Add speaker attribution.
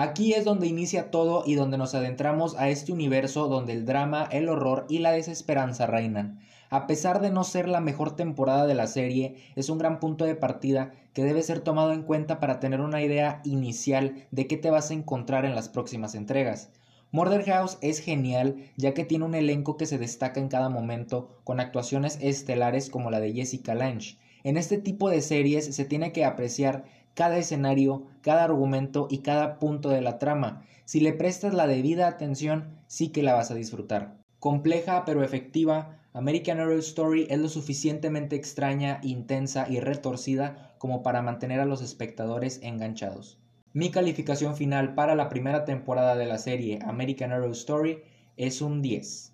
Speaker 1: Aquí es donde inicia todo y donde nos adentramos a este universo donde el drama, el horror y la desesperanza reinan. A pesar de no ser la mejor temporada de la serie, es un gran punto de partida que debe ser tomado en cuenta para tener una idea inicial de qué te vas a encontrar en las próximas entregas. Murder House es genial ya que tiene un elenco que se destaca en cada momento con actuaciones estelares como la de Jessica Lange. En este tipo de series se tiene que apreciar cada escenario, cada argumento y cada punto de la trama. Si le prestas la debida atención, sí que la vas a disfrutar. Compleja pero efectiva, American Horror Story es lo suficientemente extraña, intensa y retorcida como para mantener a los espectadores enganchados. Mi calificación final para la primera temporada de la serie American Horror Story es un 10.